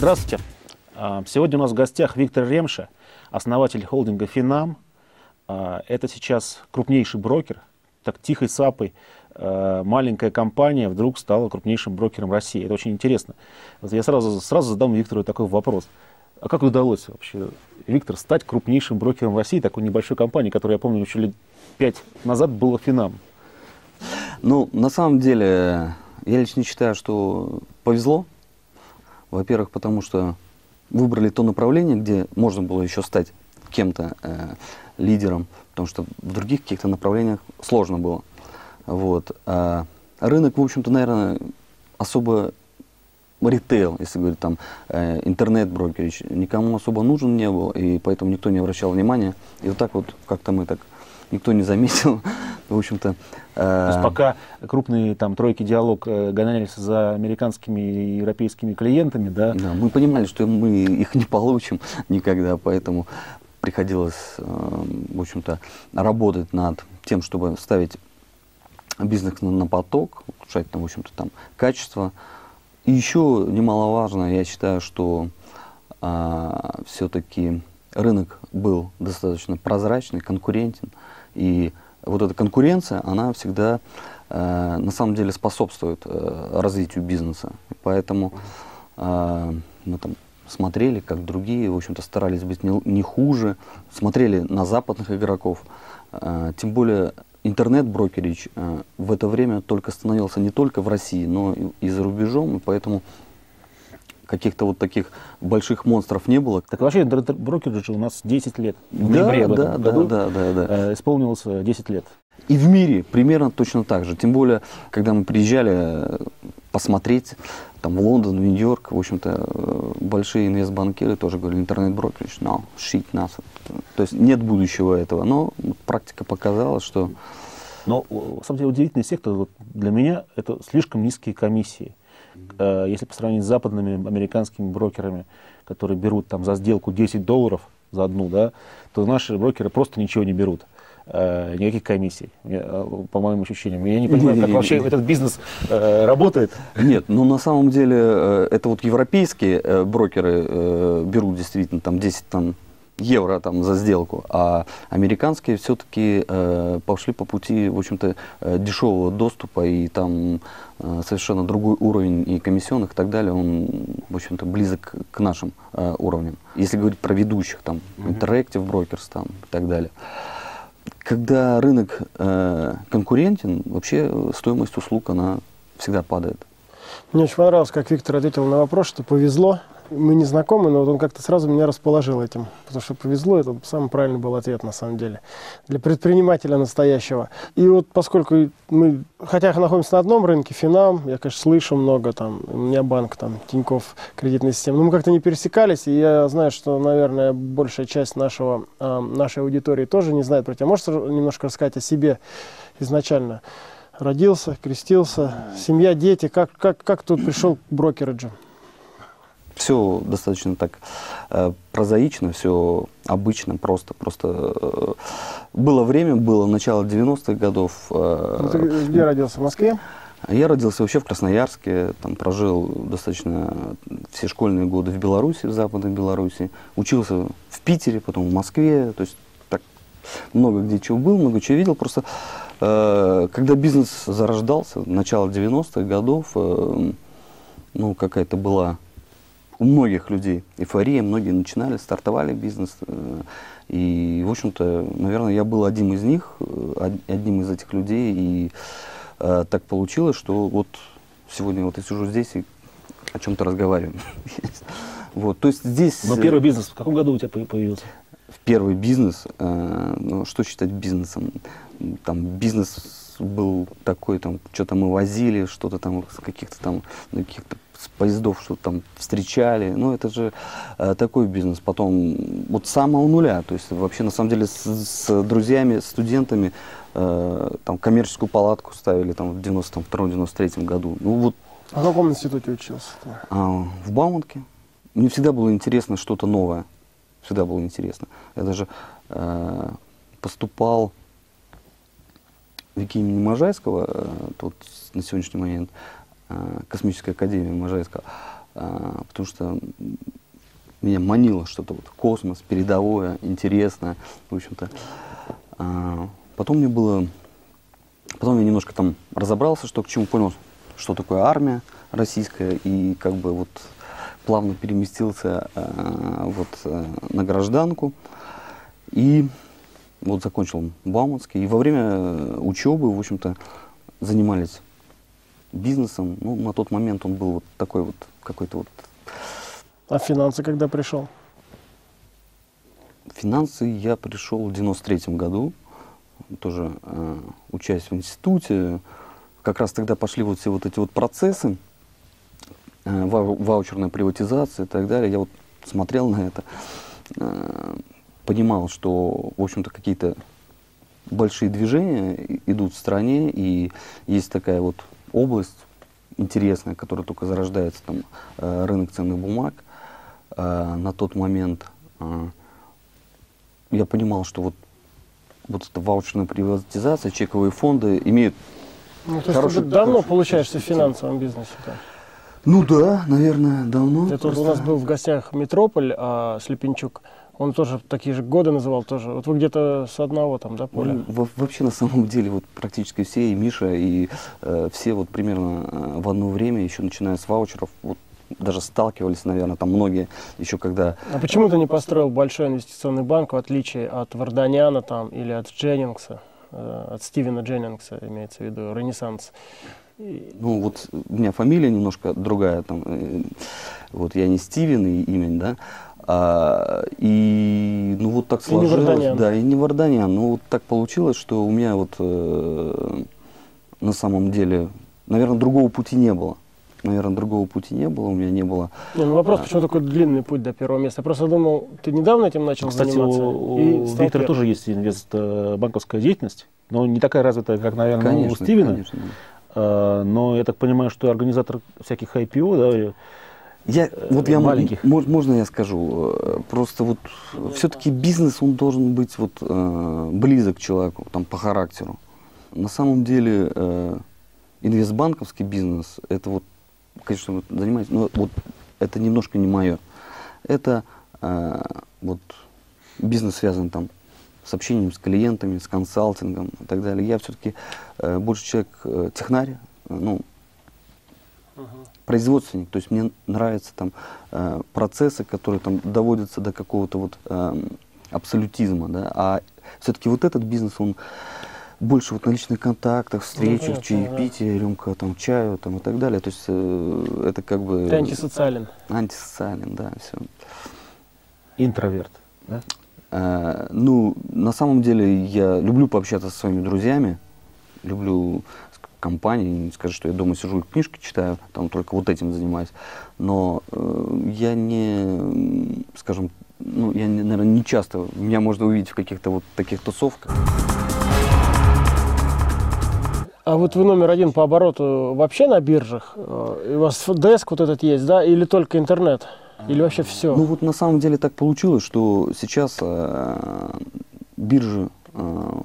Здравствуйте. А, Сегодня у нас в гостях Виктор Ремша, основатель холдинга «Финам». А, Это сейчас крупнейший брокер. Так тихой сапой а, маленькая компания вдруг стала крупнейшим брокером России. Это очень интересно. Я сразу, сразу задам Виктору такой вопрос. А как удалось вообще, Виктор, стать крупнейшим брокером России, такой небольшой компании, которая, я помню, еще лет пять назад была «Финам»? Ну, на самом деле, я лично считаю, что повезло. Во-первых, потому что выбрали то направление, где можно было еще стать кем-то э, лидером, потому что в других каких-то направлениях сложно было. Вот. А рынок, в общем-то, наверное, особо ритейл, если говорить там э, интернет-брокерич, никому особо нужен не был, и поэтому никто не обращал внимания. И вот так вот как-то мы так никто не заметил. В общем-то, То есть э, пока крупные там тройки диалог э, гонялись за американскими и европейскими клиентами, да, Да, мы понимали, что мы их не получим никогда, поэтому приходилось, э, в общем-то, работать над тем, чтобы ставить бизнес на, на поток, улучшать, там, в общем-то, там качество. И еще немаловажно, я считаю, что все-таки рынок был достаточно прозрачный, конкурентен, и вот эта конкуренция, она всегда э, на самом деле способствует э, развитию бизнеса. Поэтому э, мы там смотрели, как другие, в общем-то, старались быть не, не хуже, смотрели на западных игроков. Э, тем более интернет-брокерич э, в это время только становился не только в России, но и, и за рубежом, и поэтому каких-то вот таких больших монстров не было. Так вообще интернет-брокер же у нас 10 лет. В Да, ноябре в да, этом да, году да, да, да. э, исполнилось э, 10 лет. И в мире примерно точно так же. Тем более, когда мы приезжали э, посмотреть там, в Лондон, в Нью-Йорк, в общем-то, э, большие инвестбанкиры тоже говорили, интернет-брокерич, no, shit, nothing. То есть нет будущего этого. Но практика показала, что Но на самом деле удивительный сектор вот для меня это слишком низкие комиссии. Э, Если по сравнению с западными американскими брокерами, которые берут там за сделку 10 долларов за одну, да, то наши брокеры просто ничего не берут. Э, никаких комиссий, э, по моим ощущениям. Я не понимаю, как Не-не-не. вообще этот бизнес э, работает. Нет, ну на самом деле это вот европейские брокеры э, берут действительно там 10 там, евро там, за сделку, а американские все-таки э, пошли по пути, в общем-то, э, дешевого доступа и там э, совершенно другой уровень и комиссионных и так далее, он, в общем-то, близок к нашим э, уровням. Если говорить про ведущих, там, Interactive Brokers там, и так далее. Когда рынок э, конкурентен, вообще стоимость услуг, она всегда падает. Мне очень понравилось, как Виктор ответил на вопрос, что повезло. Мы не знакомы, но вот он как-то сразу меня расположил этим. Потому что повезло, это самый правильный был ответ на самом деле. Для предпринимателя настоящего. И вот поскольку мы, хотя находимся на одном рынке, Финам, я, конечно, слышу много, там, у меня банк, там, Тиньков, кредитная система, но мы как-то не пересекались, и я знаю, что, наверное, большая часть нашего, а, нашей аудитории тоже не знает про тебя. Можешь немножко рассказать о себе изначально? Родился, крестился, семья, дети. Как, как, как тут пришел к брокериджу? Все достаточно так э, прозаично, все обычно, просто. Просто э, было время, было начало 90-х годов. э, Ну, Ты где родился? В Москве? я родился вообще в Красноярске, там прожил достаточно все школьные годы в Беларуси, в Западной Беларуси. Учился в Питере, потом в Москве. То есть так много где чего был, много чего видел. Просто э, когда бизнес зарождался, начало 90-х годов, э, ну, какая-то была у многих людей эйфория, многие начинали, стартовали бизнес. э, И, в общем-то, наверное, я был одним из них, э, од- одним из этих людей. И э, так получилось, что вот сегодня вот я сижу здесь и о чем-то разговариваем. Вот, то есть здесь... Но первый бизнес в каком году у тебя по- появился? в первый бизнес, ну, что считать бизнесом? Там бизнес был такой, там, что-то мы возили, что-то там с каких-то там, ну, каких-то с поездов что-то там встречали. Ну, это же э, такой бизнес. Потом вот с самого нуля, то есть вообще на самом деле с, с друзьями, студентами э, там коммерческую палатку ставили там в 92-93 году. Ну, вот А в каком институте учился? а, в Бауманке. Мне всегда было интересно что-то новое. Всегда было интересно. Я даже э, поступал в имени Можайского, э, тут на сегодняшний момент э, Космическая академия Можайского. Э, а, потому что меня манило что-то вот космос, передовое, интересное, в общем-то. А, потом мне было, потом я немножко там разобрался, что к чему, понял, что такое армия российская, и как бы вот плавно переместился вот на гражданку, и вот закончил Бауманский, и во время учебы, в общем-то, занимались бизнесом. Ну, на тот момент он был вот такой вот, какой-то вот... А финансы когда пришел? Финансы я пришел в 93 году, тоже э, учась в институте. Как раз тогда пошли вот все вот эти вот процессы, э, вау, ваучерная приватизация и так далее. Я вот смотрел на это, э, понимал, что, в общем-то, какие-то большие движения идут в стране, и есть такая вот область интересная, которая только зарождается, там, э, рынок ценных бумаг. Э, на тот момент э, я понимал, что вот, вот эта ваучерная приватизация, чековые фонды имеют ну, то есть ты давно получаешься в финансовом бизнесе? Да? Ну да, наверное, давно. Это просто... у нас был в гостях Метрополь, а Слепенчук. Он тоже такие же годы называл тоже. Вот вы где-то с одного там, да, поля? Ну, вообще, на самом деле, вот практически все, и Миша, и э, все вот примерно э, в одно время, еще начиная с ваучеров, вот даже сталкивались, наверное, там многие еще когда... А почему ты не построил большой инвестиционный банк, в отличие от Варданяна там или от Дженнингса, э, от Стивена Дженнингса, имеется в виду, Ренессанс? Ну, вот у меня фамилия немножко другая, там, э, вот я не Стивен и имя, да, а, и ну вот так сложилось. И да, и не Варданян. Ну вот так получилось, что у меня вот э, на самом деле, наверное, другого пути не было. Наверное, другого пути не было, у меня не было. Не, ну вопрос, а, почему такой длинный путь до первого места? Я просто думал, ты недавно этим начал Кстати, заниматься? у, у Виктора тоже есть инвест э, банковская деятельность, но не такая развитая, как, наверное, конечно, у Стивена. Конечно. А, но я так понимаю, что организатор всяких IPO, да, я, э, вот я маленьких. Можно я скажу? Э, просто вот все-таки бизнес, он должен быть вот э, близок к человеку, там, по характеру. На самом деле э, инвестбанковский бизнес, это вот, конечно, вот, занимаюсь, но вот это немножко не мое. Это э, вот бизнес связан там с общением с клиентами, с консалтингом и так далее. Я все-таки э, больше человек э, технарь, ну, производственник, то есть мне нравятся там э, процессы, которые там доводятся до какого-то вот э, абсолютизма, да, а все-таки вот этот бизнес, он больше вот на личных контактах, встречах, ну, чаепитие, да. рюмка там чаю там и так далее, то есть э, это как бы... Ты антисоциален. Антисоциален, да, все. Интроверт, да? Э, ну, на самом деле я люблю пообщаться со своими друзьями, люблю компании, не скажу, что я дома сижу и книжки читаю, там только вот этим занимаюсь, но э, я не, скажем, ну, я, наверное, не часто, меня можно увидеть в каких-то вот таких тусовках. А вот вы номер один по обороту вообще на биржах? Э, у вас деск вот этот есть, да, или только интернет? Или вообще все? Ну вот на самом деле так получилось, что сейчас э, биржи э,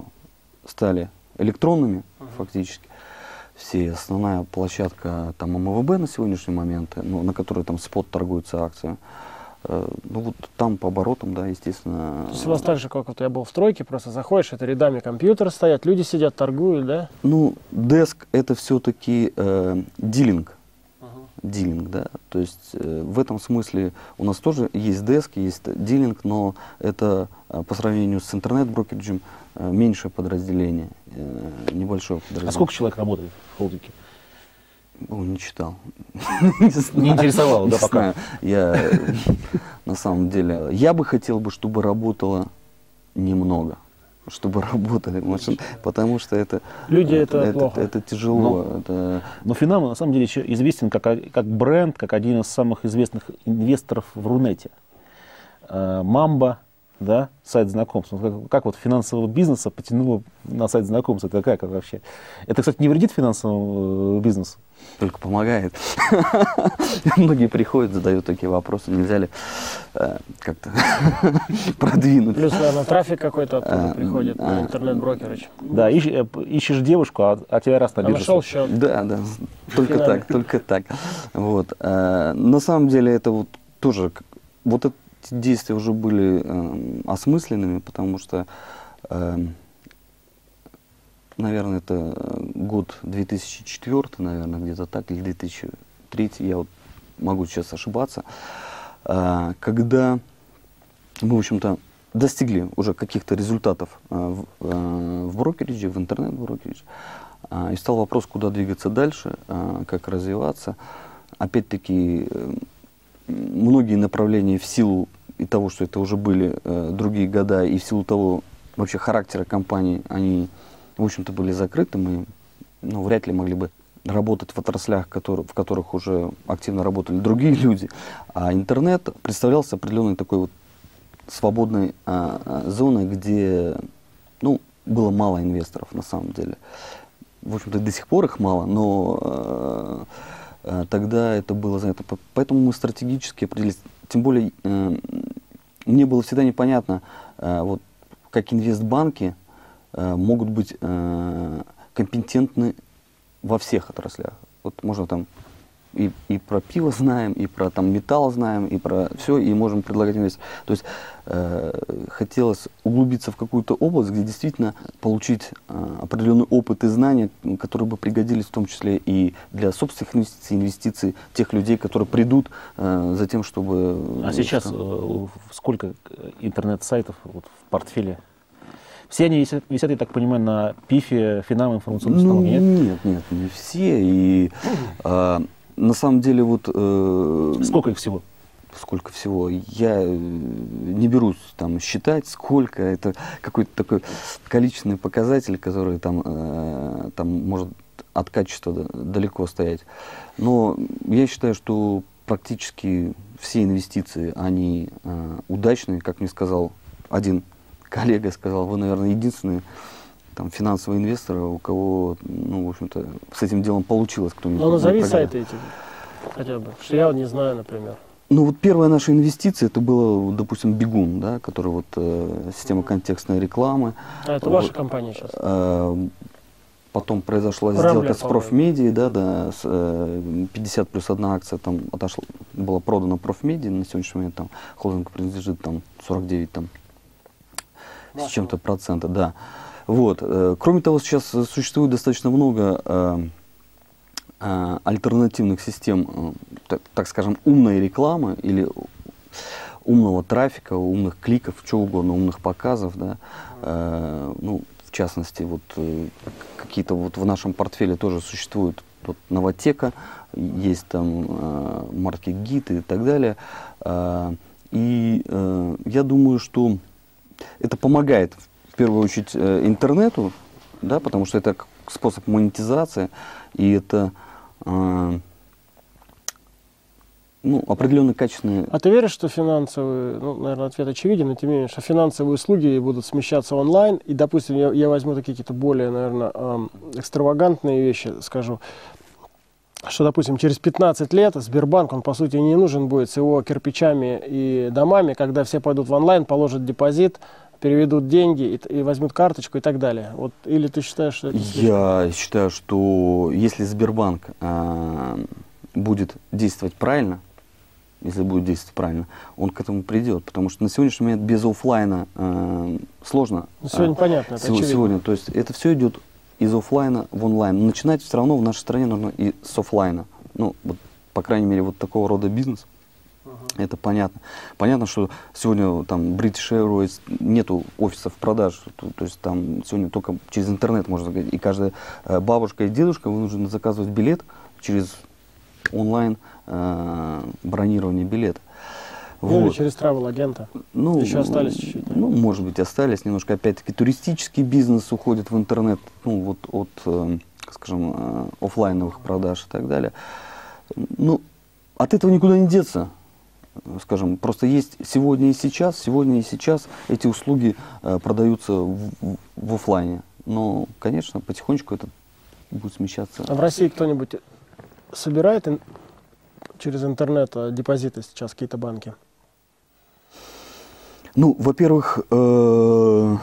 стали электронными uh-huh. фактически все. Основная площадка там МВБ на сегодняшний момент, ну, на которой там спот торгуются акции. Э, ну вот там по оборотам, да, естественно. То есть у вас так же, как вот я был в стройке, просто заходишь, это рядами компьютеры стоят, люди сидят, торгуют, да? Ну, деск это все-таки э, дилинг. Дилинг, да. То есть э, в этом смысле у нас тоже есть деск, есть дилинг, но это э, по сравнению с интернет-брокериджем э, меньшее подразделение, э, небольшое подразделение. А сколько человек работает в холдинге? О, не читал. Не интересовало, да, пока? Я, на самом деле, я бы хотел бы, чтобы работало немного чтобы работали машины, потому что это люди это, это плохо. Это, это тяжело. Но, это... но Финам на самом деле еще известен как, как бренд, как один из самых известных инвесторов в Рунете. Э, Мамба, да, сайт знакомств. Как, как вот финансового бизнеса потянуло на сайт знакомств? Это как вообще? Это, кстати, не вредит финансовому э, бизнесу? Только помогает. Многие приходят, задают такие вопросы, нельзя ли э, как-то продвинуть. Плюс, наверное, трафик какой-то оттуда э, приходит интернет-брокерыч. Да, ищ, э, ищешь девушку, а, а тебя раз на бирже. нашел счет. Да, да. только так, только так. Вот. Э, на самом деле это вот тоже, вот эти действия уже были э, осмысленными, потому что, э, наверное, это год 2004, наверное, где-то так, или 2003, я вот могу сейчас ошибаться, когда мы, в общем-то, достигли уже каких-то результатов в, в брокеридже, в интернет-брокеридже, а, и стал вопрос, куда двигаться дальше, а, как развиваться. Опять-таки, э, многие направления в силу и того, что это уже были э, другие года, и в силу того, вообще характера компании, они, в общем-то, были закрыты. Мы ну, вряд ли могли бы работать в отраслях, в которых уже активно работали другие люди. А интернет представлялся определенной такой вот свободной а, зоной, где ну, было мало инвесторов на самом деле в общем-то, до сих пор их мало, но э, тогда это было занято. Поэтому мы стратегически определились. Тем более, э, мне было всегда непонятно, э, вот, как инвестбанки э, могут быть э, компетентны во всех отраслях. Вот можно там и, и про пиво знаем, и про там металл знаем, и про все, и можем предлагать инвестиции. То есть э, хотелось углубиться в какую-то область, где действительно получить э, определенный опыт и знания, которые бы пригодились в том числе и для собственных инвестиций, инвестиций тех людей, которые придут э, за тем, чтобы... А сейчас э, сколько интернет-сайтов вот, в портфеле? Все они висят, висят, я так понимаю, на ПИФе, финансовом информационном ну, нет? Нет, нет, не все. И э, на самом деле вот... Э, сколько их всего? Сколько всего? Я э, не берусь там считать, сколько. Это какой-то такой количественный показатель, который там, э, там может от качества далеко стоять. Но я считаю, что практически все инвестиции, они э, удачные, как мне сказал один коллега, сказал, вы, наверное, единственные там, финансовые инвесторы, у кого, ну, в общем-то, с этим делом получилось. Кто-нибудь ну, назови сайты эти, хотя бы, что я не знаю, например. Ну вот первая наша инвестиция, это было, допустим, Бегун, да, который вот э, система контекстной рекламы. А это вот, ваша компания сейчас? Э, потом произошла Рамля, сделка с профмедией, да, да, с, э, 50 плюс одна акция там отошла, была продана профмедией, на сегодняшний момент там холдинг принадлежит там 49 там с чем-то процента, да. Вот. Э, кроме того, сейчас существует достаточно много э, э, альтернативных систем, так, скажем, умной рекламы или умного трафика, умных кликов, чего угодно, умных показов, да, ну, в частности, вот какие-то вот в нашем портфеле тоже существуют вот Новотека, есть там э, маркет гид и так далее. Э, и э, я думаю, что это помогает в первую очередь э, интернету, да, потому что это способ монетизации, и это э, ну, определенно качественные. А ты веришь, что финансовые, ну, наверное, ответ очевиден, но тем не менее, что финансовые услуги будут смещаться онлайн, и, допустим, я, я возьму такие какие-то более, наверное, эм, экстравагантные вещи, скажу, что, допустим, через 15 лет Сбербанк, он, по сути, не нужен будет с его кирпичами и домами, когда все пойдут в онлайн, положат депозит, переведут деньги и, и возьмут карточку и так далее. Вот, или ты считаешь, что это Я считаю, что если Сбербанк э, будет действовать правильно, если будет действовать правильно, он к этому придет. Потому что на сегодняшний момент без офлайна э, сложно. Ну, сегодня а, понятно. Это сегодня, сегодня, то есть это все идет из офлайна в онлайн. Но начинать все равно в нашей стране нужно и с офлайна. Ну, вот, по крайней мере, вот такого рода бизнес. Это понятно. Понятно, что сегодня там British Airways нету офисов продаж, то, то есть там сегодня только через интернет можно сказать, и каждая э, бабушка и дедушка вынуждены заказывать билет через онлайн э, бронирование билета. Ну, вот. или через travel агента. Ну, Еще остались чуть-чуть. Ну, может быть, остались немножко. Опять-таки, туристический бизнес уходит в интернет, ну, вот от, э, скажем, э, офлайновых продаж и так далее. Ну, от этого никуда не деться скажем, просто есть сегодня и сейчас, сегодня и сейчас эти услуги э, продаются в, в офлайне. Но, конечно, потихонечку это будет смещаться. А в России кто-нибудь собирает ин- через интернет э, депозиты сейчас какие-то банки? Ну, во-первых, э-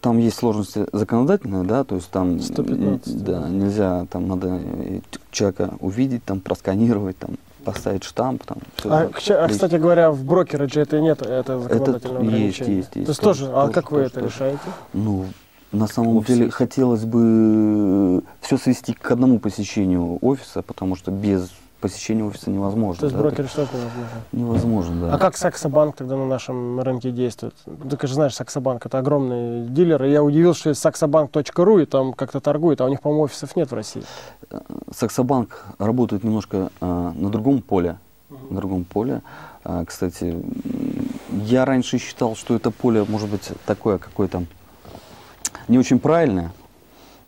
там есть сложности законодательные, да, то есть там 115, да, нельзя, там надо э, человека увидеть, там просканировать, там поставить штамп, там. А, это. а, есть кстати говоря, в брокере это нет, это законодательное есть, ограничение. есть, есть, То есть тоже, тоже, а тоже, как вы тоже, это тоже. решаете? Ну, на самом Офис деле есть. хотелось бы все свести к одному посещению офиса, потому что без посещения офиса невозможно. То есть да, брокеры что невозможно? невозможно, да. А как Саксобанк тогда на нашем рынке действует? Ты же знаешь, Саксобанк это огромный дилер. И я удивился, что есть саксобанк.ру, и там как-то торгуют, а у них, по-моему, офисов нет в России. Саксобанк работает немножко а, на другом поле. На другом поле. А, кстати, я раньше считал, что это поле может быть такое какое-то не очень правильное,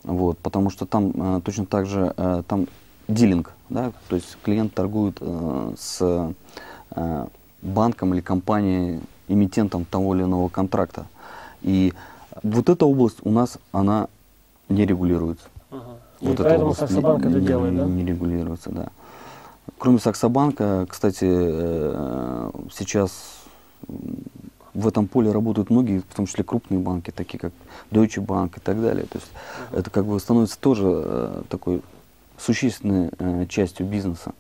вот, потому что там а, точно так же а, там дилинг, да, то есть клиент торгует а, с а, банком или компанией, эмитентом того или иного контракта. И вот эта область у нас, она не регулируется. И Вот эта поэтому область Саксобанк не, это не- делает, да? не регулируется, да. Кроме Саксобанка, кстати, э, сейчас в этом поле работают многие, в том числе крупные банки, такие как Deutsche Bank и так далее. То есть это как бы становится тоже э, такой существенной э, частью бизнеса.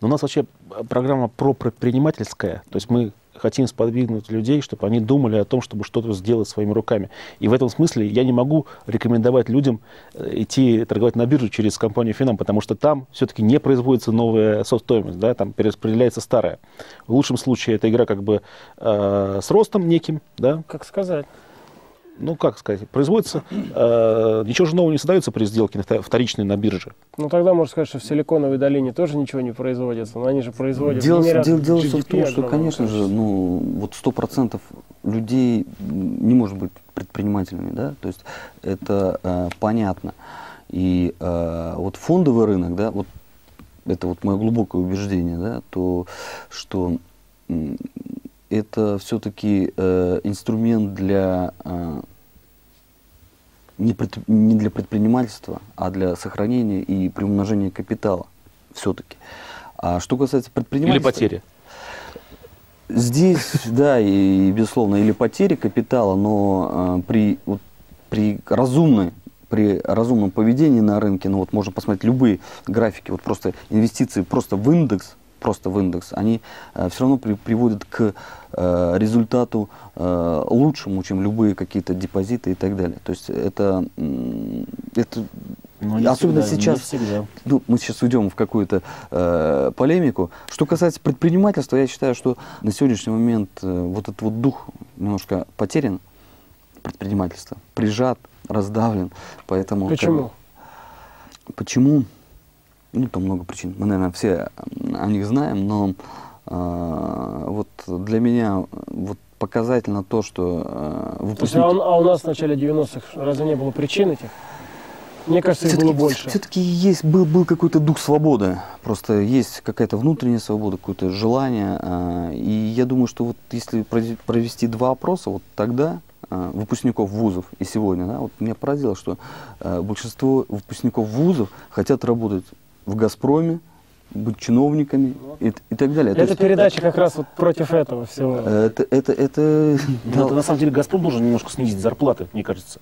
Но у нас вообще программа про предпринимательская, то есть мы хотим сподвигнуть людей, чтобы они думали о том, чтобы что-то сделать своими руками. И в этом смысле я не могу рекомендовать людям э, идти торговать на биржу через компанию Финам, потому что там все-таки не производится новая стоимость, да, там перераспределяется старая. В лучшем случае это игра как бы э, с ростом неким, да, Как сказать? Ну как сказать, производится, э, ничего же нового не создается при сделке вторичной на бирже. Ну тогда можно сказать, что в Силиконовой долине тоже ничего не производится, но они же производят. Дело, дело- дело всё в GDP том, что, конечно же, ну, вот сто процентов людей м, не может быть предпринимателями, да, то есть это э, понятно. И э, вот фондовый рынок, да, вот это вот мое глубокое убеждение, да, то, что это все-таки инструмент для э, не, пред- не для предпринимательства, а для сохранения и приумножения капитала все-таки. А что касается Или предпринимательства... потери. Здесь, да, и, безусловно, или потери капитала, но э, при, вот, при разумной при разумном поведении на рынке, ну вот можно посмотреть любые графики, вот просто инвестиции просто в индекс, просто в индекс, они все равно при- приводят к э, результату э, лучшему, чем любые какие-то депозиты и так далее. То есть это, это Но не особенно всегда, не сейчас, всегда. ну, мы сейчас уйдем в какую-то э, полемику. Что касается предпринимательства, я считаю, что на сегодняшний момент э, вот этот вот дух немножко потерян предпринимательства, прижат, раздавлен, поэтому... как Почему? бы, Почему? Ну, там много причин. Мы, наверное, все о них знаем, но э, вот для меня вот показательно то, что э, выпускники... а, он- а у нас в начале 90-х разве не было причин этих? Мне кажется, их было больше. Все-таки есть, был, был какой-то дух свободы. Просто есть какая-то внутренняя свобода, какое-то желание. а, И я думаю, что вот если провести два опроса, вот тогда а, выпускников вузов и сегодня, да, вот меня поразило, что а, большинство выпускников вузов хотят работать в «Газпроме», быть чиновниками и, и так далее. То Эта есть, передача как раз вот против этого всего. это, это, это, Ну, это, на самом деле Газпром должен немножко снизить зарплаты, мне кажется.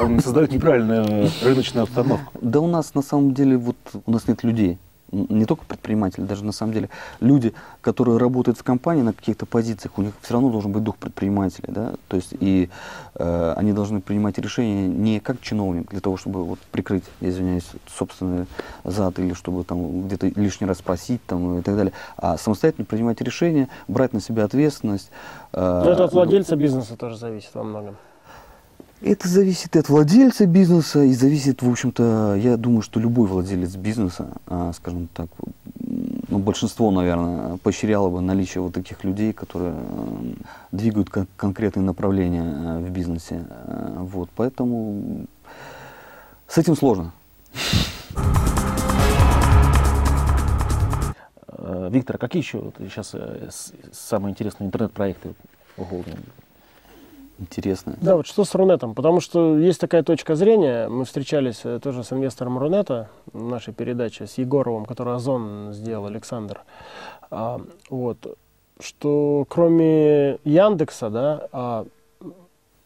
Он создает неправильную рыночную обстановку. Да у нас на самом деле вот у нас нет людей. Не только предприниматели, даже на самом деле люди, которые работают в компании на каких-то позициях, у них все равно должен быть дух предпринимателя, да, то есть и э, они должны принимать решения не как чиновник для того, чтобы вот прикрыть, извиняюсь, собственный зад или чтобы там где-то лишний раз спросить там и так далее, а самостоятельно принимать решения, брать на себя ответственность. э, Но это от владельца бизнеса тоже зависит во многом. Это зависит от владельца бизнеса, и зависит, в общем-то, я думаю, что любой владелец бизнеса, а, скажем так, ну, большинство, наверное, поощряло бы наличие вот таких людей, которые м, двигают кон- конкретные направления э, в бизнесе. Э, Вот, поэтому с этим сложно. Э, Виктор, а какие еще сейчас э, самые интересные интернет-проекты у холдинга? Интересно. Да, вот что с Рунетом? Потому что есть такая точка зрения. Мы встречались э, тоже с инвестором Рунета в нашей передаче, с Егоровым, который Озон сделал, Александр. А, вот. что кроме Яндекса, да, а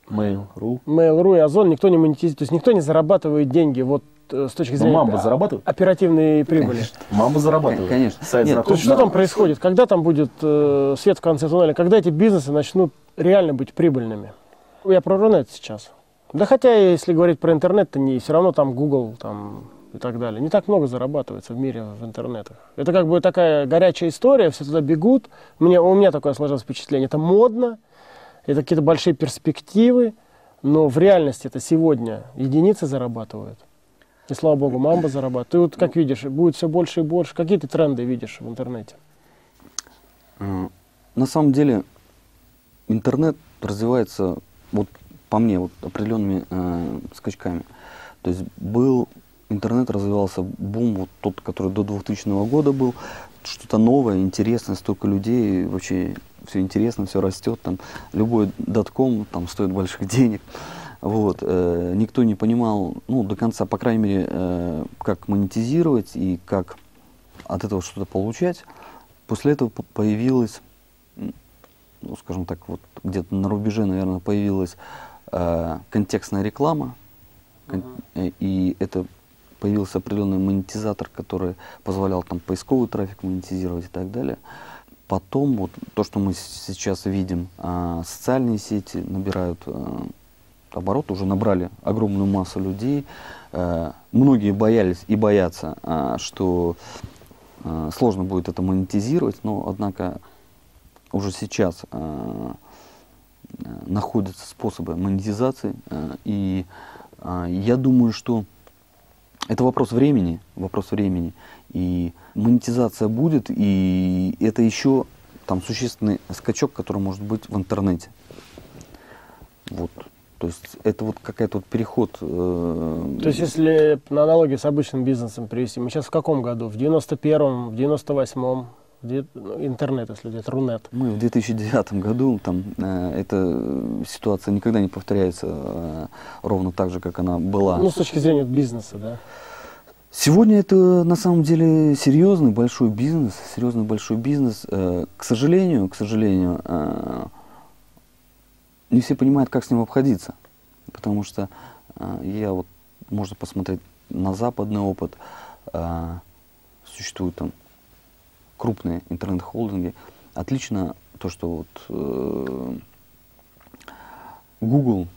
Mail.ru. Mail.ru и Озон никто не монетизирует, то есть никто не зарабатывает деньги вот э, с точки Ну, зрения Мамба а, зарабатывает? оперативной прибыли. Мамба зарабатывает. Конечно. Сайт Нет, То знаком. есть что там происходит? Когда там будет э, свет в конце туннеля? Когда эти бизнесы начнут реально быть прибыльными? Я про Рунет сейчас. Да хотя, если говорить про интернет, то не все равно там Google там, и так далее. Не так много зарабатывается в мире в интернетах. Это как бы такая горячая история, все туда бегут. Мне, у меня такое сложилось впечатление. Это модно, это какие-то большие перспективы, но в реальности это сегодня единицы зарабатывают. И слава богу, мамба зарабатывает. Ты вот как видишь, будет все больше и больше. Какие ты тренды видишь в интернете? На самом деле интернет развивается, вот по мне, вот определенными э, скачками. То есть был интернет развивался бум, вот тот, который до 2000 года был, что-то новое, интересное, столько людей, вообще все интересно, все растет, там любой дотком там стоит больших денег. Вот, э, никто не понимал, ну, до конца, по крайней мере, э, как монетизировать и как от этого что-то получать. После этого по- появилась, ну, скажем так, вот где-то на рубеже, наверное, появилась э, контекстная реклама, кон- э, и это появился определенный монетизатор, который позволял там поисковый трафик монетизировать и так далее. Потом вот то, что мы сейчас видим, а, социальные сети набирают а, оборот, уже набрали огромную массу людей. Э, Многие боялись и боятся, а, что а, сложно будет это монетизировать, но однако уже сейчас а, э, находятся способы монетизации. э, И я думаю, что это вопрос времени, вопрос времени. И монетизация будет, и это еще там существенный скачок, который может быть в интернете. Вот. То есть это вот какая-то вот переход. э, То есть, если на аналогии с обычным бизнесом привести, мы сейчас в каком году? В 91-м, в 98-м? Ну, интернет, если взять, Рунет. Мы в 2009 году, там, э, эта ситуация никогда не повторяется э, ровно так же, как она была. Ну, с точки зрения бизнеса, да. Сегодня это на самом деле серьезный большой бизнес, серьезный большой бизнес. Э, К сожалению, к сожалению, э, не все понимают, как с ним обходиться, потому что э, я вот можно посмотреть на западный опыт. э, Существуют там крупные интернет-холдинги. Отлично то, что вот э, Google,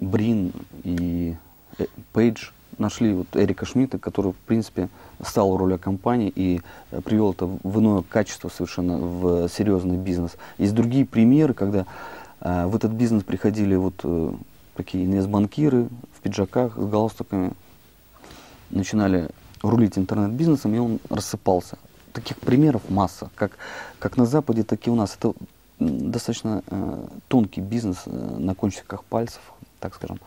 Брин и э, Page нашли вот Эрика Шмидта, который, в принципе, стал роль компании и э, привел это в иное качество совершенно, в серьезный бизнес. Есть другие примеры, когда э, в этот бизнес приходили вот э, такие инвестбанкиры в пиджаках с галстуками, начинали рулить интернет-бизнесом, и он рассыпался. Таких примеров масса, как, как на Западе, так и у нас. Это достаточно э, тонкий бизнес э, на кончиках пальцев, так скажем.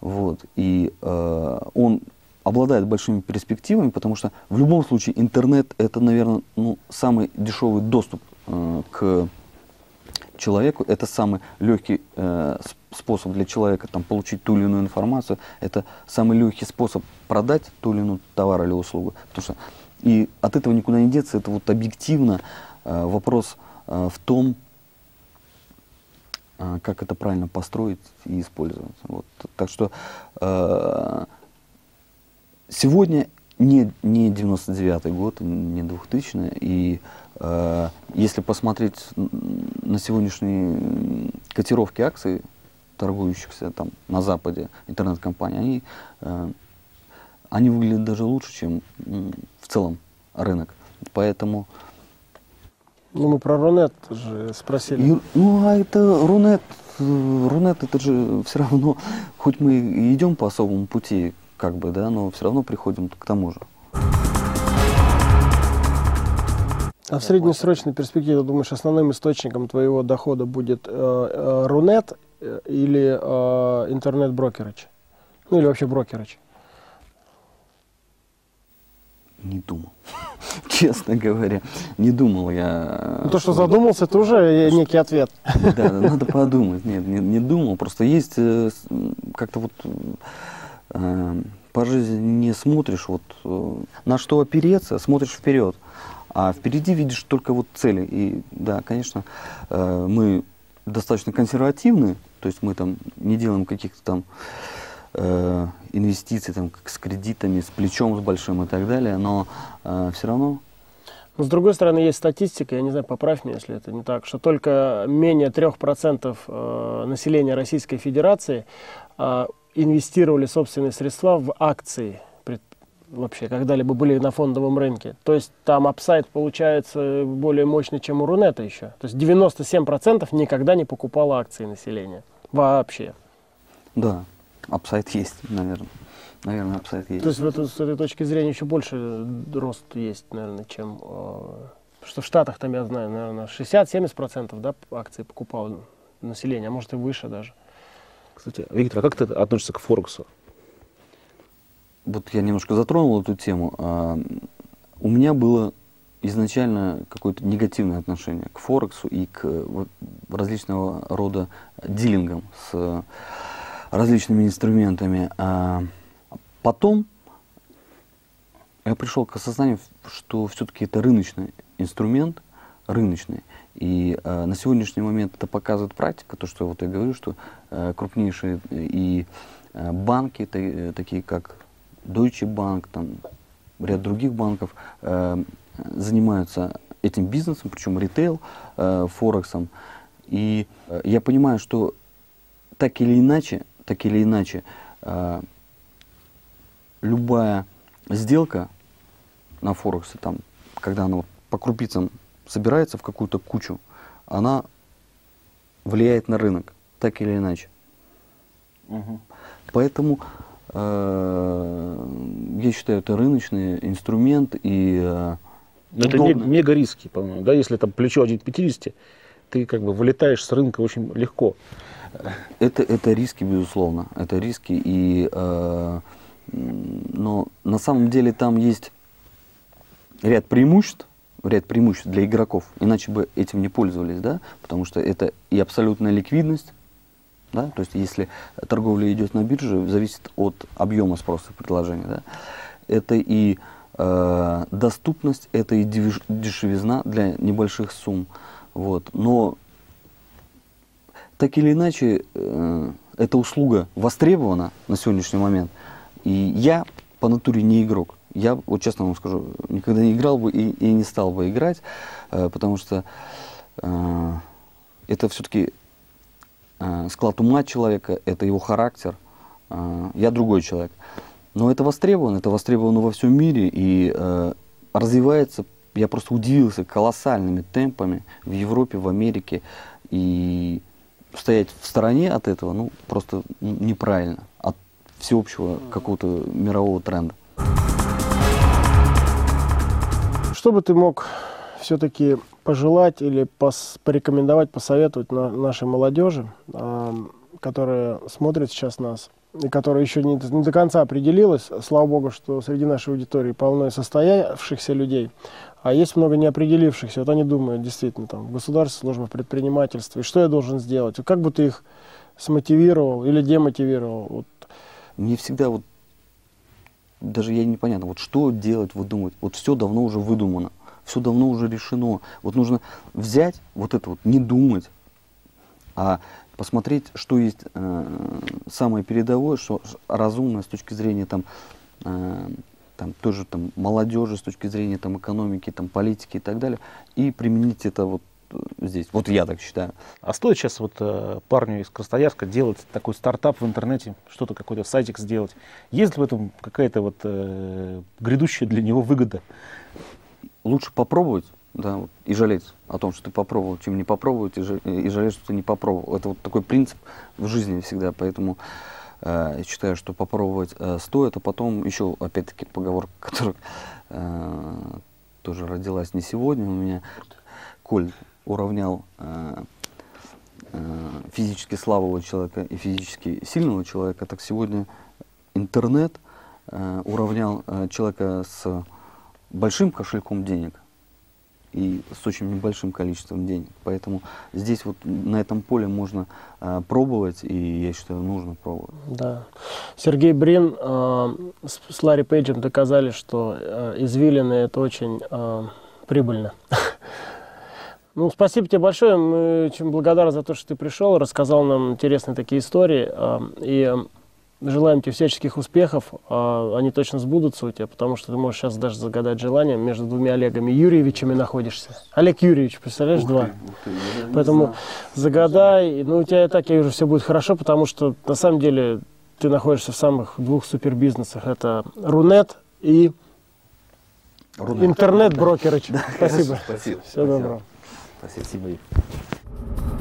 Вот. И э, он обладает большими перспективами, потому что в любом случае интернет это, наверное, ну, самый дешевый доступ э, к человеку. Это самый легкий э, способ для человека там, получить ту или иную информацию. Это самый легкий способ продать ту или иную товар или услугу. Потому что и от этого никуда не деться. Это вот объективно э, вопрос э, в том, э, как это правильно построить и использовать. Вот. Так что э, сегодня не, не 99 год, не 2000 и э, если посмотреть на сегодняшние котировки акций, торгующихся там на Западе интернет-компаний, они, э, они выглядят даже лучше, чем в целом рынок. Поэтому Ну, мы про Рунет же спросили. и- ну, а это Рунет, э, Рунет это же все равно, хоть мы и идем по особому пути, как бы, да, но все равно приходим к тому же. А в среднесрочной перспективе, ты думаешь, основным источником твоего дохода будет э, э, Рунет или э, интернет-брокерыч? Ну, или вообще брокерыч? Не думал. Честно говоря, не думал я. Ну, то, что задумался, это уже э, некий ответ. Да, да, надо подумать. Нет, не, не думал. Просто есть э, как-то вот э, по жизни не смотришь, вот э, на что опереться, смотришь вперед. А впереди видишь только вот цели. И да, конечно, э, мы достаточно консервативны, то есть мы там не делаем каких-то там э, инвестиций там, с кредитами, с плечом с большим и так далее, но э, все равно. Но с другой стороны, есть статистика, я не знаю, поправь меня, если это не так, что только менее 3% э, населения Российской Федерации э, инвестировали собственные средства в акции вообще когда-либо были на фондовом рынке. То есть там upside получается более мощный, чем у Рунета еще. То есть 97% никогда не покупало акции населения. Вообще. Да, upside есть, наверное. Наверное, апсайд есть. То есть в эту, с этой точки зрения еще больше рост есть, наверное, чем... Э, что в Штатах там, я знаю, наверное, 60-70% да, акций покупало население, а может и выше даже. Кстати, Виктор, а как ты относишься к Форексу? Вот я немножко затронул эту тему. А, у меня было изначально какое-то негативное отношение к Форексу и к различного рода дилингам с различными инструментами. А потом я пришел к осознанию, что все-таки это рыночный инструмент, рыночный. И э, на сегодняшний момент это показывает практика, то, что вот я говорю, что э, крупнейшие и э, банки, э, такие как Deutsche Bank, там, ряд других банков, э, занимаются этим бизнесом, причем ритейл, э, форексом. И э, я понимаю, что так или иначе, так или иначе, э, любая сделка на Форексе, там, когда она по крупицам собирается в какую-то кучу, она влияет на рынок, так или иначе. Угу. Поэтому я считаю, это рыночный инструмент и э, Но это мега риски, по-моему, да, если там плечо 1,50, ты как бы вылетаешь с рынка очень легко. Это, это риски, безусловно, это риски, и, э, но на самом деле там есть ряд преимуществ, ряд преимуществ для игроков, иначе бы этим не пользовались, да, потому что это и абсолютная ликвидность, да, то есть если торговля идет на бирже, зависит от объема спроса и предложения, да, это и э, доступность, это и дешевизна для небольших сумм, вот, но так или иначе, э, эта услуга востребована на сегодняшний момент, и я по натуре не игрок, я, вот честно вам скажу, никогда не играл бы и, и не стал бы играть, э, потому что э, это все-таки склад ума человека, это его характер. Э, я другой человек. Но это востребовано, это востребовано во всем мире и э, развивается, я просто удивился колоссальными темпами в Европе, в Америке. И стоять в стороне от этого, ну, просто неправильно, от всеобщего какого-то мирового тренда. Что бы ты мог все-таки пожелать или пос порекомендовать, посоветовать на нашей молодежи, э, которая смотрит сейчас нас и которая еще не, не до конца определилась, слава богу, что среди нашей аудитории полно состоявшихся людей, а есть много неопределившихся. Вот они думают, действительно, там, государство, служба предпринимательства, и что я должен сделать? Как бы ты их смотивировал или демотивировал? Вот. Мне всегда вот даже я непонятно, вот что делать, выдумывать. Вот все давно уже выдумано, все давно уже решено. Вот нужно взять вот это вот, не думать, а посмотреть, что есть э, самое передовое, что разумное с точки зрения там, э, там тоже там молодежи, с точки зрения там экономики, там политики и так далее, и применить это вот здесь. Вот я так считаю. А стоит сейчас вот э, парню из Красноярска делать такой стартап в интернете, что-то какой-то сайтик сделать? Есть ли в этом какая-то вот э, грядущая для него выгода? Лучше попробовать, да, вот, и жалеть о том, что ты попробовал, чем не попробовать, и, и жалеть, что ты не попробовал. Это вот такой принцип в жизни всегда, поэтому э, считаю, что попробовать э, стоит, а потом еще, опять-таки, поговорка, которая э, тоже родилась не сегодня у меня. Коль уравнял э, э, физически слабого человека и физически сильного человека, так сегодня интернет э, уравнял э, человека с большим кошельком денег и с очень небольшим количеством денег. Поэтому здесь вот на этом поле можно э, пробовать, и я считаю, нужно пробовать. Да. Сергей Брин э, с, с Ларри Пейджем доказали, что э, извилины это очень э, прибыльно. Ну, спасибо тебе большое. Мы очень благодарны за то, что ты пришел, рассказал нам интересные такие истории. а, И желаем тебе всяческих успехов. а, Они точно сбудутся у тебя, потому что ты можешь сейчас даже загадать желание. Между двумя Олегами Юрьевичами находишься. Олег Юрьевич, представляешь, два. Поэтому загадай. Ну, у тебя и так, я вижу, все будет хорошо, потому что на самом деле ты находишься в самых двух супербизнесах. Это Рунет и интернет-брокерыч. Спасибо. Спасибо. Всего доброго. Спасибо. Спасибо.